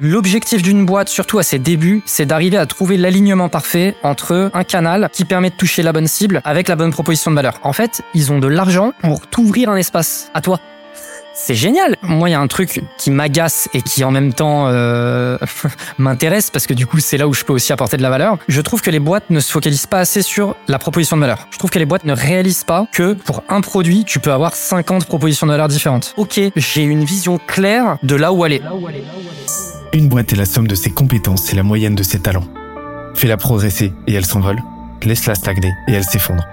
L'objectif d'une boîte, surtout à ses débuts, c'est d'arriver à trouver l'alignement parfait entre un canal qui permet de toucher la bonne cible avec la bonne proposition de valeur. En fait, ils ont de l'argent pour t'ouvrir un espace à toi. C'est génial. Moi, il y a un truc qui m'agace et qui en même temps euh, m'intéresse parce que du coup, c'est là où je peux aussi apporter de la valeur. Je trouve que les boîtes ne se focalisent pas assez sur la proposition de valeur. Je trouve que les boîtes ne réalisent pas que pour un produit, tu peux avoir 50 propositions de valeur différentes. Ok, j'ai une vision claire de là où aller. Une boîte est la somme de ses compétences et la moyenne de ses talents. Fais-la progresser et elle s'envole. Laisse-la stagner et elle s'effondre.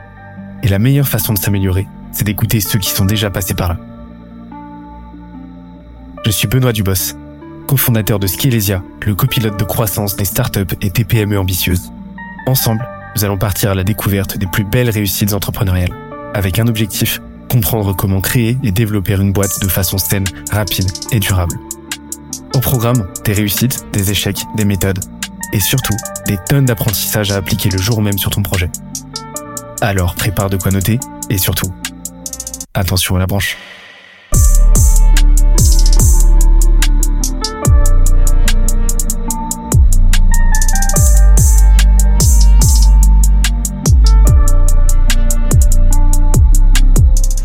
Et la meilleure façon de s'améliorer, c'est d'écouter ceux qui sont déjà passés par là. Je suis Benoît Dubos, cofondateur de Skelesia, le copilote de croissance des startups et TPME ambitieuses. Ensemble, nous allons partir à la découverte des plus belles réussites entrepreneuriales, avec un objectif, comprendre comment créer et développer une boîte de façon saine, rapide et durable. Au programme, des réussites, des échecs, des méthodes, et surtout, des tonnes d'apprentissages à appliquer le jour même sur ton projet. Alors prépare de quoi noter, et surtout, attention à la branche.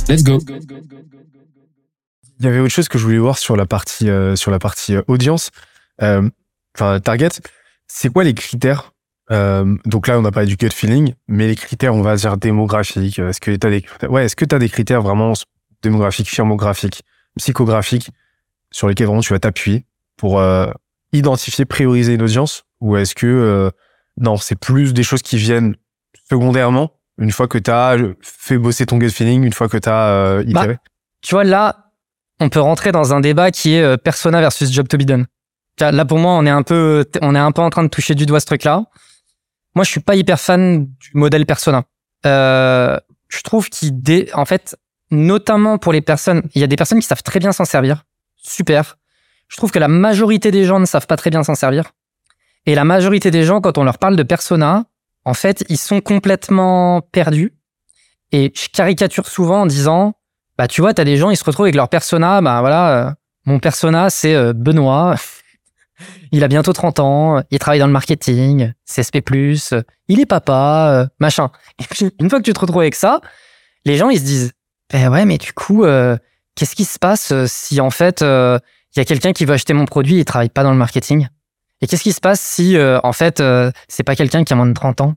Let's go. Il y avait autre chose que je voulais voir sur la partie euh, sur la partie euh, audience, euh, enfin target. C'est quoi les critères euh, Donc là, on n'a pas du gut feeling, mais les critères, on va dire démographiques. Est-ce que t'as des ouais, est-ce que t'as des critères vraiment démographiques, firmographiques, psychographiques sur lesquels vraiment tu vas t'appuyer pour euh, identifier, prioriser une audience, ou est-ce que euh, non, c'est plus des choses qui viennent secondairement une fois que tu as fait bosser ton gut feeling, une fois que tu as euh, itéré? Tu vois, là, on peut rentrer dans un débat qui est euh, persona versus job to be done. Là, pour moi, on est un peu, on est un peu en train de toucher du doigt ce truc-là. Moi, je suis pas hyper fan du modèle persona. Euh, je trouve qu'il, dé... en fait, notamment pour les personnes, il y a des personnes qui savent très bien s'en servir. Super. Je trouve que la majorité des gens ne savent pas très bien s'en servir. Et la majorité des gens, quand on leur parle de persona, en fait, ils sont complètement perdus. Et je caricature souvent en disant, bah tu vois, t'as des gens, ils se retrouvent avec leur persona, bah voilà, euh, mon persona c'est euh, Benoît, il a bientôt 30 ans, il travaille dans le marketing, CSP+, il est papa, euh, machin. Et puis une fois que tu te retrouves avec ça, les gens ils se disent, ben ouais, mais du coup, qu'est-ce qui se passe si en fait il y a quelqu'un qui veut acheter mon produit et il travaille pas dans le marketing? Et qu'est-ce qui se passe si en fait c'est pas quelqu'un qui a moins de 30 ans?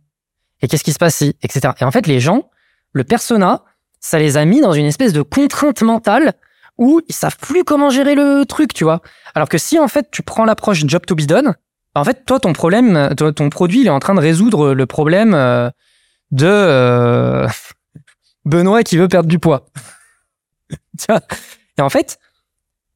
Et qu'est-ce qui se passe si, etc. Et en fait, les gens, le persona, ça les a mis dans une espèce de contrainte mentale où ils savent plus comment gérer le truc, tu vois. Alors que si en fait tu prends l'approche job to be done, en fait toi ton problème, ton produit, il est en train de résoudre le problème euh, de euh, Benoît qui veut perdre du poids. tu vois? Et en fait,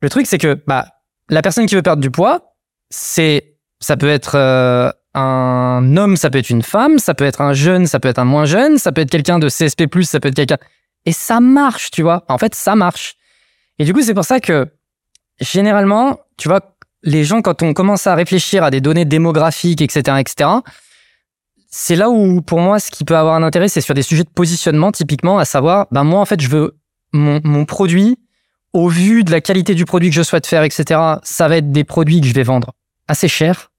le truc c'est que bah la personne qui veut perdre du poids, c'est ça peut être euh, un homme, ça peut être une femme, ça peut être un jeune, ça peut être un moins jeune, ça peut être quelqu'un de CSP+, ça peut être quelqu'un et ça marche, tu vois. En fait, ça marche. Et du coup, c'est pour ça que généralement, tu vois, les gens quand on commence à réfléchir à des données démographiques, etc., etc., c'est là où, pour moi, ce qui peut avoir un intérêt, c'est sur des sujets de positionnement, typiquement, à savoir, ben moi, en fait, je veux mon, mon produit, au vu de la qualité du produit que je souhaite faire, etc., ça va être des produits que je vais vendre assez cher.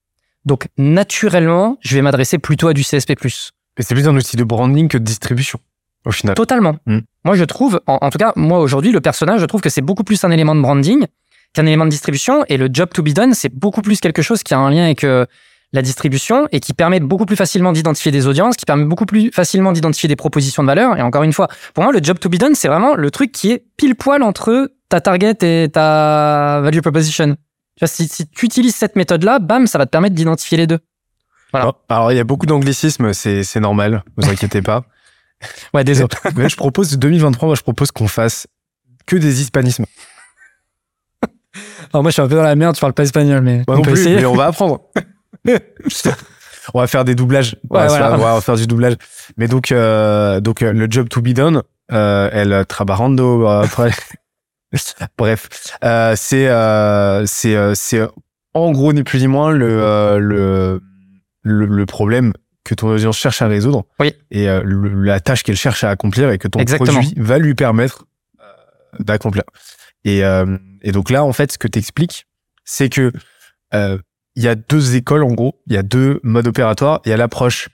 Donc, naturellement, je vais m'adresser plutôt à du CSP+. Mais c'est plus un outil de branding que de distribution, au final. Totalement. Mm. Moi, je trouve, en, en tout cas, moi aujourd'hui, le personnage, je trouve que c'est beaucoup plus un élément de branding qu'un élément de distribution. Et le job to be done, c'est beaucoup plus quelque chose qui a un lien avec euh, la distribution et qui permet beaucoup plus facilement d'identifier des audiences, qui permet beaucoup plus facilement d'identifier des propositions de valeur. Et encore une fois, pour moi, le job to be done, c'est vraiment le truc qui est pile poil entre ta target et ta value proposition. Tu vois, si, si tu utilises cette méthode-là, bam, ça va te permettre d'identifier les deux. Voilà. Alors, il y a beaucoup d'anglicismes, c'est c'est normal, vous inquiétez pas. Ouais, désolé. Je propose 2023, moi je propose qu'on fasse que des hispanismes. Alors moi, je suis un peu dans la merde, tu parles pas espagnol, mais on peut plus, essayer. mais on va apprendre. on va faire des doublages. On va Ouais, se voilà. faire- on va faire du doublage. Mais donc, euh, donc euh, le job to be done, euh, el trabarando. euh, après- Bref, euh, c'est euh, c'est c'est en gros ni plus ni moins le le, le le problème que ton audience cherche à résoudre. Oui. Et euh, le- la tâche qu'elle cherche à accomplir et que ton Exactement. produit va lui permettre euh, d'accomplir. Et, euh, et donc là, en fait, ce que t'expliques, c'est que euh, il y a deux écoles en gros, il y a deux modes opératoires. Il y a l'approche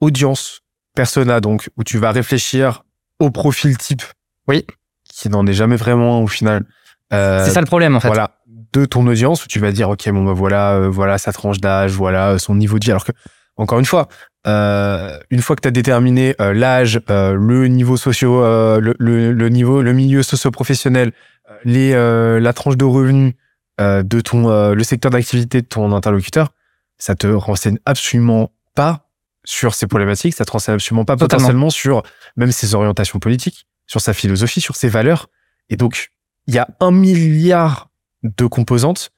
audience persona, donc où tu vas réfléchir au profil type. Oui. Qui n'en est jamais vraiment au final. Euh, C'est ça le problème en fait. Voilà, de ton audience où tu vas dire ok bon bah voilà euh, voilà sa tranche d'âge, voilà euh, son niveau de vie. Alors que encore une fois, euh, une fois que tu as déterminé euh, l'âge, euh, le niveau socio, le, le, le niveau, le milieu socio-professionnel, les la tranche de revenus de ton le secteur d'activité de ton interlocuteur, ça te renseigne absolument pas sur ces problématiques, ça te renseigne absolument pas Totalement. potentiellement sur même ses orientations politiques, sur sa philosophie, sur ses valeurs. Et donc il y a un milliard de composantes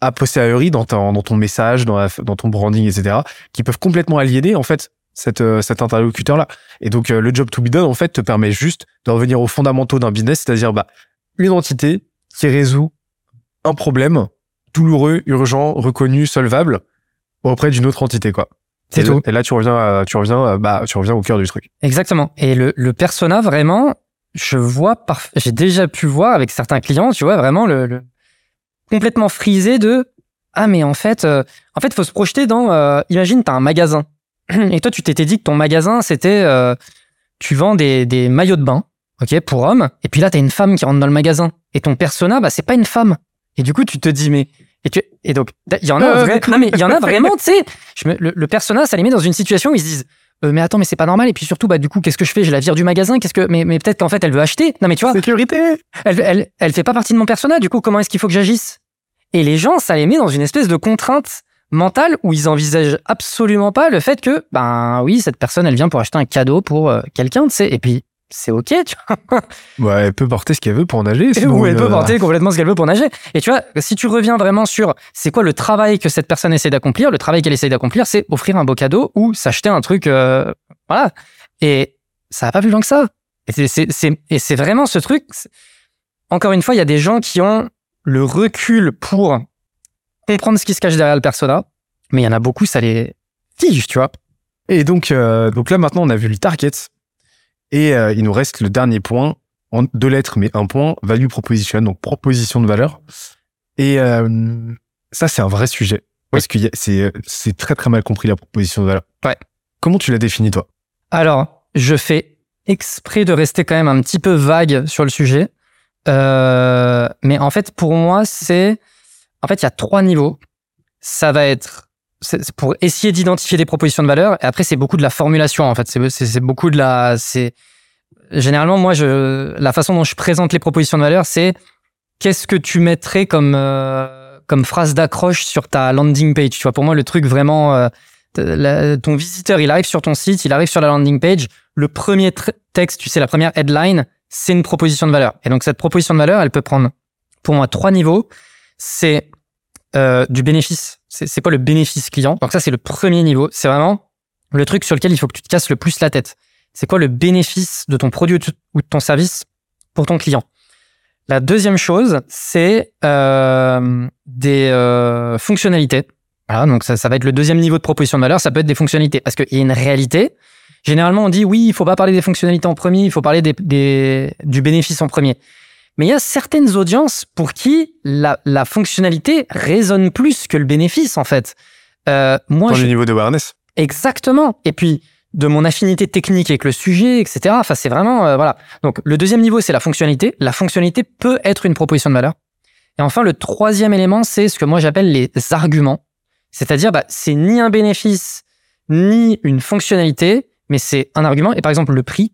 a posteriori dans ton, dans ton message, dans, la- dans ton branding, etc., qui peuvent complètement aliéner en fait cet, euh, cet interlocuteur-là. Et donc euh, le job to be done en fait te permet juste de revenir aux fondamentaux d'un business, c'est-à-dire bah, une entité qui résout un problème douloureux, urgent, reconnu, solvable auprès d'une autre entité quoi. C'est tout. là- Et là tu reviens, à- tu reviens, à- bah tu reviens au cœur du truc. Exactement. Et le, le persona, vraiment, je vois, par... j'ai déjà pu voir avec certains clients, tu vois, vraiment le, le- complètement frisé de ah mais en fait, euh, en fait, faut se projeter dans. euh, imagine, t'as un magasin et toi, tu t'étais dit que ton magasin c'était, euh, tu vends des, des maillots de bain, ok, pour hommes. Et puis là, t'as une femme qui rentre dans le magasin et ton persona, bah c'est pas une femme. Et du coup, tu te dis mais et, tu, et donc il y en a Euh, vrai- non mais il y en a vraiment, tu sais, le persona, ça les met dans une situation où ils se disent euh, mais attends, mais c'est pas normal. Et puis surtout, bah, du coup, qu'est-ce que je fais? Je la vire du magasin. Qu'est-ce que, mais, mais peut-être qu'en fait, elle veut acheter. Non, mais tu vois, Sécurité. elle, elle, elle fait pas partie de mon persona. Du coup, comment est-ce qu'il faut que j'agisse? Et les gens, ça les met dans une espèce de contrainte mentale où ils envisagent absolument pas le fait que, ben oui, cette personne, elle vient pour acheter un cadeau pour euh, quelqu'un, tu sais. Et puis, c'est ok, tu vois. Ouais, elle peut porter ce qu'elle veut pour nager. sinon, Ou elle peut euh, porter complètement ce qu'elle veut pour nager. Et tu vois, si tu reviens vraiment sur c'est quoi le travail que cette personne essaie d'accomplir, le travail qu'elle essaie d'accomplir, c'est offrir un beau cadeau ou s'acheter un truc, euh, voilà. Et ça va pas plus loin que ça. Et c'est- vraiment ce truc. Encore une fois, il y a des gens qui ont le recul pour comprendre ce qui se cache derrière le persona, mais il y en a beaucoup, ça les fige, tu vois. Et donc, euh, donc là maintenant, on a vu le target. Et euh, il nous reste le dernier point, en deux lettres, mais un point, value proposition, donc proposition de valeur. Et euh, ça, c'est un vrai sujet. Parce que c'est très très mal compris la proposition de valeur. Ouais. Comment tu l'as définie, toi? Alors, je fais exprès de rester quand même un petit peu vague sur le sujet. Euh, mais en fait, pour moi, c'est... En fait, il y a trois niveaux. Ça va être c'est pour essayer d'identifier des propositions de valeur. Et après, c'est beaucoup de la formulation, en fait. C'est- beaucoup de la... Généralement, moi, je, la façon dont je présente les propositions de valeur, c'est qu'est-ce que tu mettrais comme, euh, comme phrase d'accroche sur ta landing page? Tu vois, pour moi, le truc vraiment... euh, ton visiteur, il arrive sur ton site, il arrive sur la landing page. Le premier texte, tu sais, la première headline, c'est une proposition de valeur. Et donc, cette proposition de valeur, elle peut prendre, pour moi, trois niveaux. C'est euh, du bénéfice. C'est quoi le bénéfice client? Donc ça, c'est le premier niveau. C'est vraiment le truc sur lequel il faut que tu te casses le plus la tête. C'est quoi le bénéfice de ton produit ou de- ou de ton service pour ton client? La deuxième chose, c'est euh, des euh, fonctionnalités. Voilà, donc ça, ça va être le deuxième niveau de proposition de valeur. Ça peut être des fonctionnalités parce qu'il y a une réalité. Généralement, on dit oui, il faut pas parler des fonctionnalités en premier, il faut parler des, des- du bénéfice en premier. Mais il y a certaines audiences pour qui la, la fonctionnalité résonne plus que le bénéfice, en fait. Euh, moi, Dans je, le niveau de awareness Exactement. Et puis de mon affinité technique avec le sujet, etc. Enfin, c'est vraiment euh, voilà. Donc le deuxième niveau, c'est la fonctionnalité. La fonctionnalité peut être une proposition de valeur. Et enfin, le troisième élément, c'est ce que moi j'appelle les arguments. C'est-à-dire, bah, c'est ni un bénéfice ni une fonctionnalité, mais c'est un argument. Et par exemple, le prix.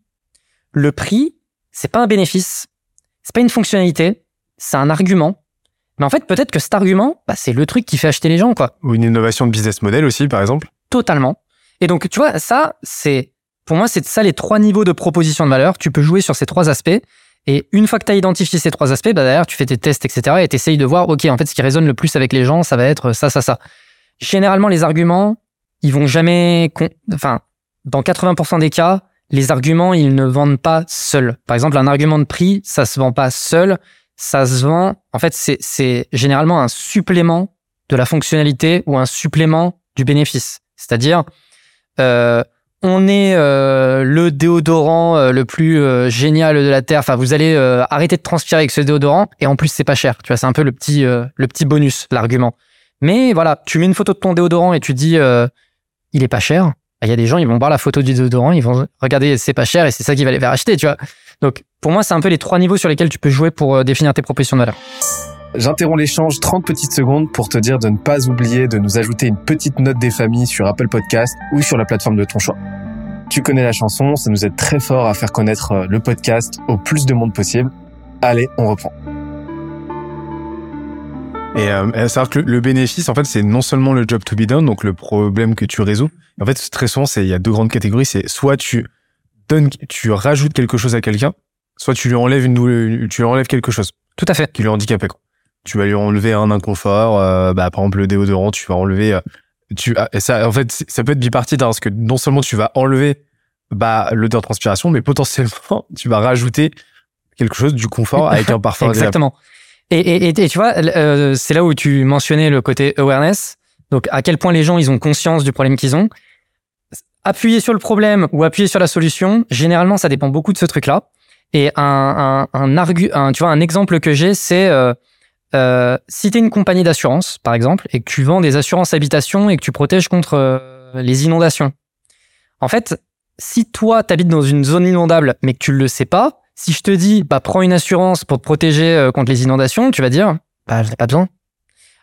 Le prix, c'est pas un bénéfice, c'est pas une fonctionnalité, c'est un argument. Mais en fait, peut-être que cet argument, bah, c'est le truc qui fait acheter les gens, quoi ou une innovation de business model aussi, par exemple. totalement. Et donc, tu vois, ça, c'est, pour moi, c'est ça les trois niveaux de proposition de valeur. Tu peux jouer sur ces trois aspects. Et une fois que tu as identifié ces trois aspects, bah, derrière, tu fais tes tests, etc. Et tu essayes de voir, OK, en fait, ce qui résonne le plus avec les gens, ça va être ça, ça, ça. Généralement, les arguments, ils vont jamais, con- enfin, dans 80% des cas, les arguments, ils ne vendent pas seuls. Par exemple, un argument de prix, ça se vend pas seul. Ça se vend, en fait, c'est, généralement un supplément de la fonctionnalité ou un supplément du bénéfice. C'est-à-dire, euh, on est euh, le déodorant euh, le plus euh, génial de la terre. Enfin, vous allez euh, arrêter de transpirer avec ce déodorant et en plus c'est pas cher. Tu vois, c'est un peu le petit euh, le petit bonus, l'argument. Mais voilà, tu mets une photo de ton déodorant et tu dis euh, il est pas cher. Il y a des gens, ils vont voir la photo du déodorant, ils vont regarder c'est pas cher et c'est ça qui va les faire acheter, tu vois. Donc pour moi, c'est un peu les trois niveaux sur lesquels tu peux jouer pour euh, définir tes propositions de valeur. J'interromps l'échange 30 petites secondes pour te dire de ne pas oublier de nous ajouter une petite note des familles sur Apple Podcast ou sur la plateforme de ton choix. Tu connais la chanson, ça nous aide très fort à faire connaître euh, le podcast au plus de monde possible. Allez, on reprend. Et euh, savoir que le, le bénéfice, en fait, c'est non seulement le job to be done, donc le problème que tu résous. En fait, très souvent, c'est il y a deux grandes catégories. C'est soit tu donnes, tu rajoutes quelque chose à quelqu'un, soit tu lui enlèves une, tu lui enlèves quelque chose Tout à fait. qui lui est handicapé. Quoi. Tu vas lui enlever un inconfort. euh, bah, par exemple, le déodorant, tu vas enlever. euh, tu, ah, et ça, en fait, ça peut être bipartite hein, parce que non seulement tu vas enlever bah, l'odeur de transpiration, mais potentiellement tu vas rajouter quelque chose du confort avec un parfum. Exactement. Et, et, et tu vois, euh, c'est là où tu mentionnais le côté awareness. Donc, à quel point les gens, ils ont conscience du problème qu'ils ont. Appuyer sur le problème ou appuyer sur la solution, généralement, ça dépend beaucoup de ce truc-là. Et un, un, un, un, tu vois, un exemple que j'ai, c'est euh, euh, si tu es une compagnie d'assurance, par exemple, et que tu vends des assurances habitation et que tu protèges contre euh, les inondations. En fait, si toi, tu habites dans une zone inondable, mais que tu le sais pas, si je te dis, bah, prends une assurance pour te protéger euh, contre les inondations, tu vas dire, bah, je n'ai pas besoin.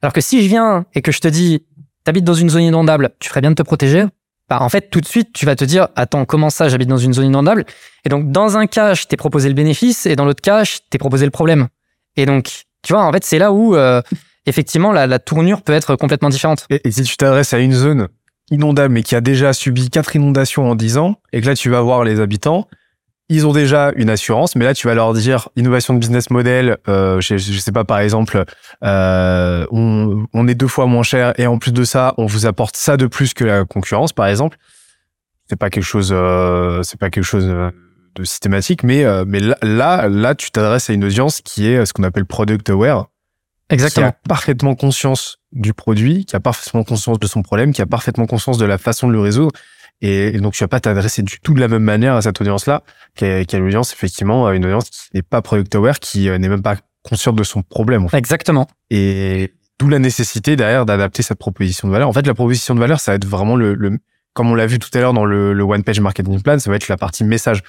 Alors que si je viens et que je te dis, t'habites dans une zone inondable, tu ferais bien de te protéger, bah, en fait, tout de suite, tu vas te dire, attends, comment ça, j'habite dans une zone inondable? Et donc, dans un cas, je t'ai proposé le bénéfice et dans l'autre cas, je t'ai proposé le problème. Et donc, tu vois, en fait, c'est là où, euh, effectivement, la, tournure peut être complètement différente. Et, et si tu t'adresses à une zone inondable mais qui a déjà subi quatre inondations en 10 ans et que là tu vas voir les habitants, ils ont déjà une assurance, mais là tu vas leur dire innovation de business model, euh, je, je sais pas par exemple, euh, on, on est deux fois moins cher et en plus de ça on vous apporte ça de plus que la concurrence par exemple. C'est pas quelque chose, euh, c'est pas quelque chose de systématique, mais mais là là, là tu t'adresses à une audience qui est ce qu'on appelle product aware Exactement. qui a parfaitement conscience du produit, qui a parfaitement conscience de son problème, qui a parfaitement conscience de la façon de le résoudre. Et, et donc, tu vas pas t'adresser du tout de la même manière à cette audience-là, est l'audience, effectivement, une audience qui n'est pas product aware, qui euh, n'est même pas consciente de son problème. en fait. Exactement. Et d'où la nécessité derrière d'adapter cette proposition de valeur. En fait, la proposition de valeur, ça va être vraiment le, le comme on l'a vu tout à l'heure dans le, le one page marketing plan, ça va être la partie message.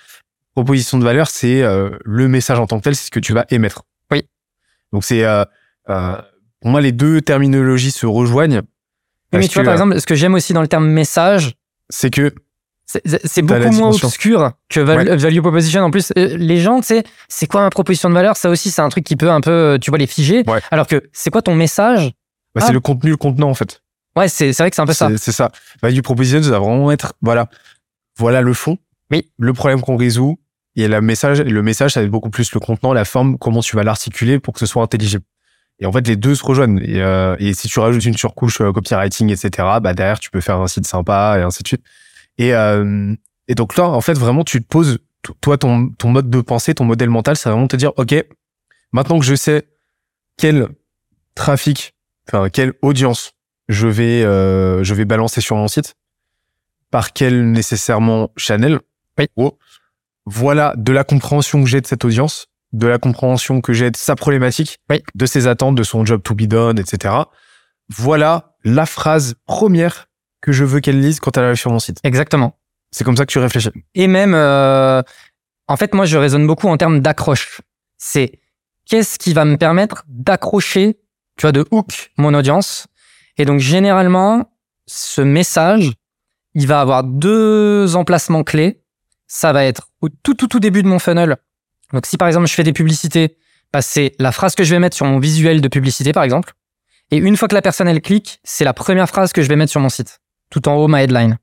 Proposition de valeur, c'est euh, le message en tant que tel, c'est ce que tu vas émettre. Oui. Donc c'est euh, euh, pour moi les deux terminologies se rejoignent. Oui, mais tu vois, que, par euh, exemple, ce que j'aime aussi dans le terme message, c'est que C'est- beaucoup moins obscur que val- value proposition. En plus, euh, les gens, tu sais, c'est quoi ma proposition de valeur? Ça aussi, c'est un truc qui peut un peu, euh, tu vois, les figer. Ouais. Alors que c'est quoi ton message? Bah, Ah. c'est le contenu, le contenant en fait. Ouais, c'est c'est vrai que c'est un peu ça. C'est c'est ça. Value proposition, ça va vraiment être voilà, voilà le fond, Oui. le problème qu'on résout. Et la message, le message, ça va être beaucoup plus le contenant, la forme, comment tu vas l'articuler pour que ce soit intelligible. Et en fait, les deux se rejoignent. Et, euh, et si tu rajoutes une surcouche euh, copywriting, etc., bah derrière, tu peux faire un site sympa et ainsi de suite. Et, euh, et donc là, en fait, vraiment, tu te poses, toi, ton, ton mode de pensée, ton modèle mental, c'est vraiment te dire, OK, maintenant que je sais quel trafic, enfin, quelle audience je vais, euh, je vais balancer sur mon site, par quel nécessairement channel, Oui. oh, voilà de la compréhension que j'ai de cette audience, de la compréhension que j'ai de sa problématique, Oui. de ses attentes, de son job to be done, etc. Voilà la phrase première que je veux qu'elle lise quand elle arrive sur mon site. Exactement. C'est comme ça que tu réfléchis. Et même, euh, en fait, moi, je raisonne beaucoup en termes d'accroche. C'est qu'est-ce qui va me permettre d'accrocher, tu vois, de hook mon audience? Et donc, généralement, ce message, il va avoir deux emplacements clés. Ça va être au tout, tout, tout début de mon funnel. Donc, si par exemple, je fais des publicités, bah, c'est la phrase que je vais mettre sur mon visuel de publicité, par exemple. Et une fois que la personne, elle clique, c'est la première phrase que je vais mettre sur mon site. Tout en haut, ma headline.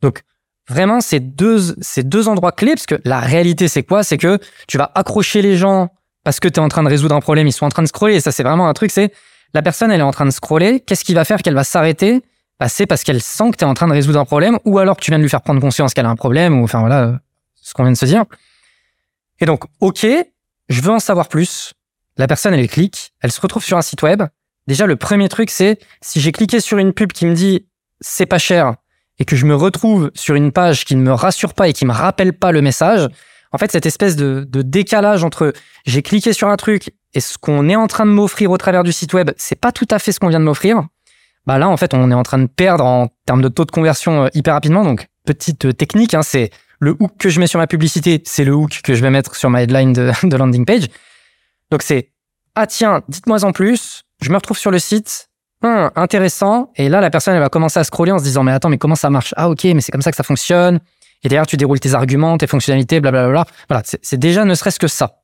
Donc, vraiment, c'est deux, c'est deux endroits clés, parce que la réalité, c'est quoi? C'est que tu vas accrocher les gens parce que tu es en train de résoudre un problème, ils sont en train de scroller. Et ça, c'est vraiment un truc, c'est la personne, elle est en train de scroller. Qu'est-ce qui va faire qu'elle va s'arrêter? Bah, c'est parce qu'elle sent que tu es en train de résoudre un problème, ou alors que tu viens de lui faire prendre conscience qu'elle a un problème, ou enfin voilà, euh, ce qu'on vient de se dire. Et donc, OK, je veux en savoir plus. La personne, elle clique, elle se retrouve sur un site web. Déjà, le premier truc, c'est si j'ai cliqué sur une pub qui me dit c'est pas cher et que je me retrouve sur une page qui ne me rassure pas et qui me rappelle pas le message, en fait, cette espèce de, décalage entre j'ai cliqué sur un truc et ce qu'on est en train de m'offrir au travers du site web, c'est pas tout à fait ce qu'on vient de m'offrir. bah là, en fait, on est en train de perdre en termes de taux de conversion euh, hyper rapidement. Donc, petite euh, technique, hein, c'est le hook que je mets sur ma publicité, c'est le hook que je vais mettre sur ma headline de, landing page. Donc, c'est ah tiens, dites-moi en plus. Je me retrouve sur le site. Hum, intéressant. Et là, la personne, elle va commencer à scroller en se disant, mais attends, mais comment ça marche? Ah, ok, mais c'est comme ça que ça fonctionne. Et derrière, tu déroules tes arguments, tes fonctionnalités, blablabla. Voilà, c'est c'est déjà ne serait-ce que ça.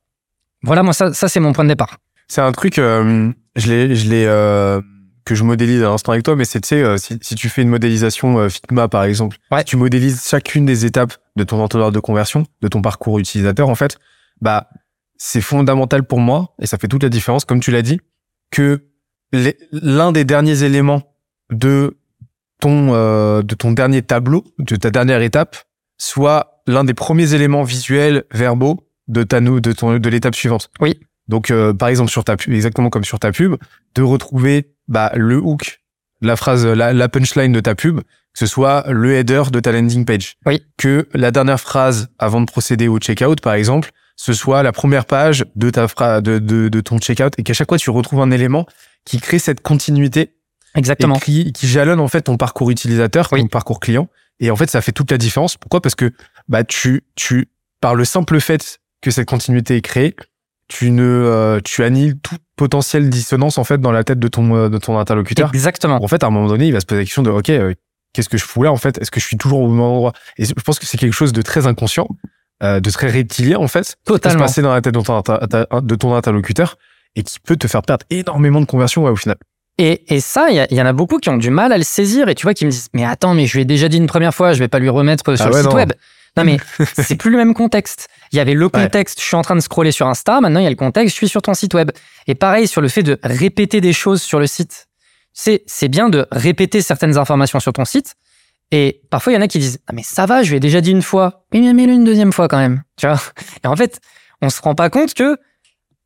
Voilà, moi, ça, ça c'est mon point de départ. C'est un truc, euh, je l'ai, je l'ai, euh, que je modélise à l'instant avec toi, mais c'est, tu sais, euh, si, si tu fais une modélisation euh, Figma, par exemple, Ouais. si tu modélises chacune des étapes de ton entonnoir de conversion, de ton parcours utilisateur, en fait, bah, c'est fondamental pour moi, et ça fait toute la différence, comme tu l'as dit, que l'un des derniers éléments de ton, euh, de ton dernier tableau, de ta dernière étape, soit l'un des premiers éléments visuels, verbaux de ta, de ton, de l'étape suivante. Oui. Donc, euh, par exemple, sur ta pub, exactement comme sur ta pub, de retrouver bah, le hook, la phrase, la, la punchline de ta pub, que ce soit le header de ta landing page. Oui. Que la dernière phrase avant de procéder au checkout, par exemple, ce soit la première page de ta phrase, de, de, de ton checkout, et qu'à chaque fois tu retrouves un élément qui crée cette continuité Exactement. et qui, qui jalonne en fait ton parcours utilisateur, Oui. ton parcours client. Et en fait, ça fait toute la différence. Pourquoi? Parce que bah tu tu par le simple fait que cette continuité est créée, tu ne euh, tu annihiles toute potentielle dissonance en fait dans la tête de ton euh, de ton interlocuteur. Exactement. En fait, à un moment donné, il va se poser la question de OK, euh, qu'est-ce que je fous là en fait? Est-ce que je suis toujours au même endroit? Et je pense que c'est quelque chose de très inconscient, euh, de très reptilien en fait, qui peut se Totalement. passer dans la tête de ton, inter- de ton interlocuteur et qui peut te faire perdre énormément de conversion ouais, au final. Et, et ça, il y, en a beaucoup qui ont du mal à le saisir et tu vois, qui me disent, mais attends, mais je lui ai déjà dit une première fois, je vais pas lui remettre sur Ah le site non. web. Non, mais c'est plus le même contexte. Il y avait le Ouais. contexte, je suis en train de scroller sur Insta, maintenant il y a le contexte, je suis sur ton site web. Et pareil sur le fait de répéter des choses sur le site. C'est, c'est bien de répéter certaines informations sur ton site. Et parfois, il y en a qui disent, ah, mais ça va, je lui ai déjà dit une fois. Mais mets-le une deuxième fois quand même. Tu vois? Et en fait, on se rend pas compte que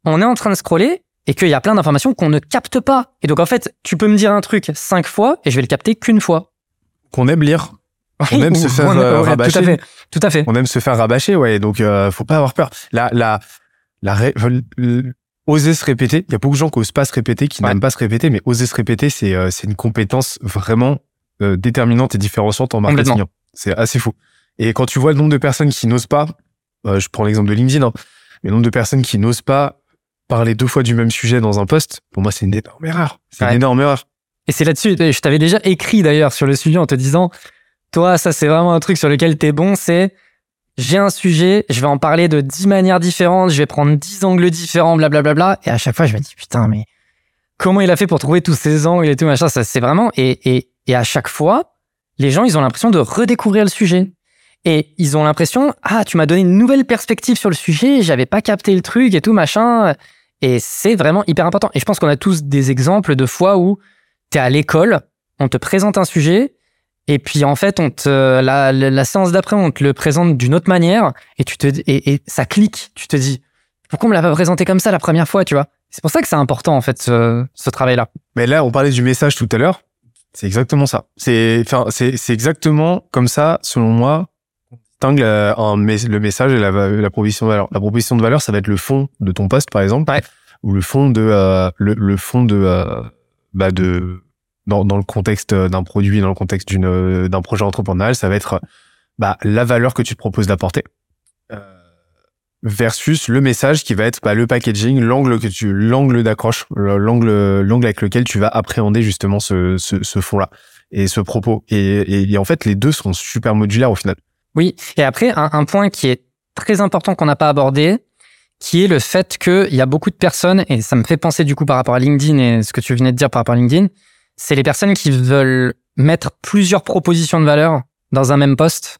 on est en train de scroller et qu'il y a plein d'informations qu'on ne capte pas. Et donc, en fait, tu peux me dire un truc cinq fois et je vais le capter qu'une fois. Qu'on aime lire. On aime se faire, euh, ouais, rabâcher. Tout à fait. Tout à fait. On aime se faire rabâcher, ouais. Donc, euh, faut pas avoir peur. La, la, la, ré- oser se répéter. Il y a beaucoup de gens qui osent pas se répéter, qui Ouais. n'aiment pas se répéter, mais oser se répéter, c'est, euh, c'est une compétence vraiment euh, déterminante et différenciante en marketing. Complètement. C'est assez fou. Et quand tu vois le nombre de personnes qui n'osent pas, euh, je prends l'exemple de LinkedIn, hein, mais le nombre de personnes qui n'osent pas parler deux fois du même sujet dans un post, pour moi, c'est une énorme erreur. C'est Ouais. une énorme erreur. Et c'est là-dessus, je t'avais déjà écrit d'ailleurs sur le sujet en te disant, toi, ça c'est vraiment un truc sur lequel t'es bon, c'est j'ai un sujet, je vais en parler de dix manières différentes, je vais prendre dix angles différents, blablabla. Et à chaque fois, je me dis, putain, mais comment il a fait pour trouver tous ces angles et tout, machin, ça c'est vraiment. Et, et, et à chaque fois, les gens, ils ont l'impression de redécouvrir le sujet. Et ils ont l'impression, ah, tu m'as donné une nouvelle perspective sur le sujet, j'avais pas capté le truc et tout, machin. Et c'est vraiment hyper important. Et je pense qu'on a tous des exemples de fois où t'es à l'école, on te présente un sujet, et puis en fait, on te, la, la, la séance d'après, on te le présente d'une autre manière, et tu te, et, et ça clique. Tu te dis, pourquoi on me l'a pas présenté comme ça la première fois, tu vois? C'est pour ça que c'est important en fait ce, ce travail-là. Mais là, on parlait du message tout à l'heure. C'est exactement ça. C'est, enfin, c'est, c'est exactement comme ça, selon moi, la- un le message et la, la proposition de valeur. La proposition de valeur, ça va être le fond de ton poste, par exemple, Ouais. ou le fond de, euh, le, le fond de, euh, bah de, dans, dans le contexte d'un produit, dans le contexte d'une, euh, d'un projet entrepreneurial, ça va être, bah, la valeur que tu te proposes d'apporter. Euh, versus le message qui va être bah, le packaging, l'angle que tu, l'angle d'accroche, le- l'angle, l'angle avec lequel tu vas appréhender justement ce, ce, ce fond-là et ce propos. Et, et, et en fait, les deux sont super modulaires au final. Oui. Et après, un, un point qui est très important qu'on n'a pas abordé, qui est le fait qu'il y a beaucoup de personnes, et ça me fait penser du coup par rapport à LinkedIn et ce que tu venais de dire par rapport à LinkedIn, c'est les personnes qui veulent mettre plusieurs propositions de valeur dans un même poste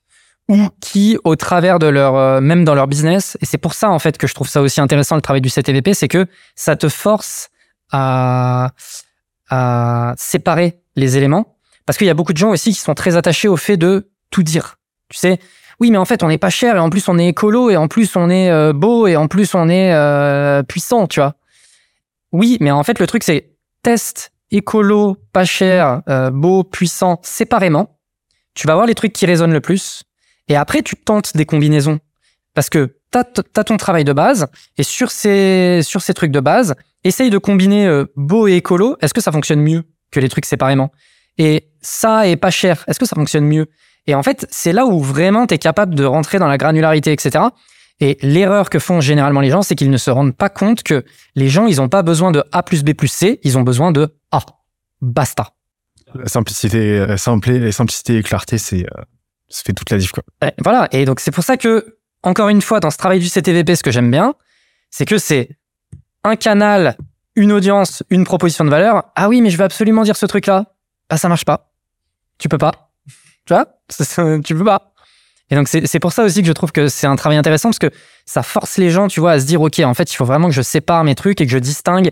ou qui, au travers de leur, euh, même dans leur business, et c'est pour ça en fait que je trouve ça aussi intéressant le travail du CTVP, c'est que ça te force à, à séparer les éléments, parce qu'il y a beaucoup de gens aussi qui sont très attachés au fait de tout dire. Tu sais, oui, mais en fait, on n'est pas cher et en plus on est écolo et en plus on est euh, beau et en plus on est euh, puissant, tu vois. Oui, mais en fait, le truc c'est test écolo, pas cher, euh, beau, puissant, séparément. Tu vas voir les trucs qui résonnent le plus et après tu tentes des combinaisons parce que t'as as ton travail de base et sur ces trucs de base, essaye de combiner euh, beau et écolo. Est-ce que ça fonctionne mieux que les trucs séparément? Et ça est pas cher. Est-ce que ça fonctionne mieux? Et en fait, c'est là où vraiment tu capable de rentrer dans la granularité, etc. Et l'erreur que font généralement les gens, c'est qu'ils ne se rendent pas compte que les gens, ils n'ont pas besoin de A plus B plus C, ils ont besoin de. Basta. La simplicité, simple, simplicité et clarté, c'est, euh, ça fait toute la diff, quoi. Ouais, voilà. Et donc, c'est pour ça que, encore une fois, dans ce travail du CTVP, ce que j'aime bien, c'est que c'est un canal, une audience, une proposition de valeur. Ah oui, mais je veux absolument dire ce truc-là. Bah, ça marche pas. Tu peux pas. Tu vois? Tu peux pas. Et donc, c'est pour ça aussi que je trouve que c'est un travail intéressant parce que ça force les gens, tu vois, à se dire, OK, en fait, il faut vraiment que je sépare mes trucs et que je distingue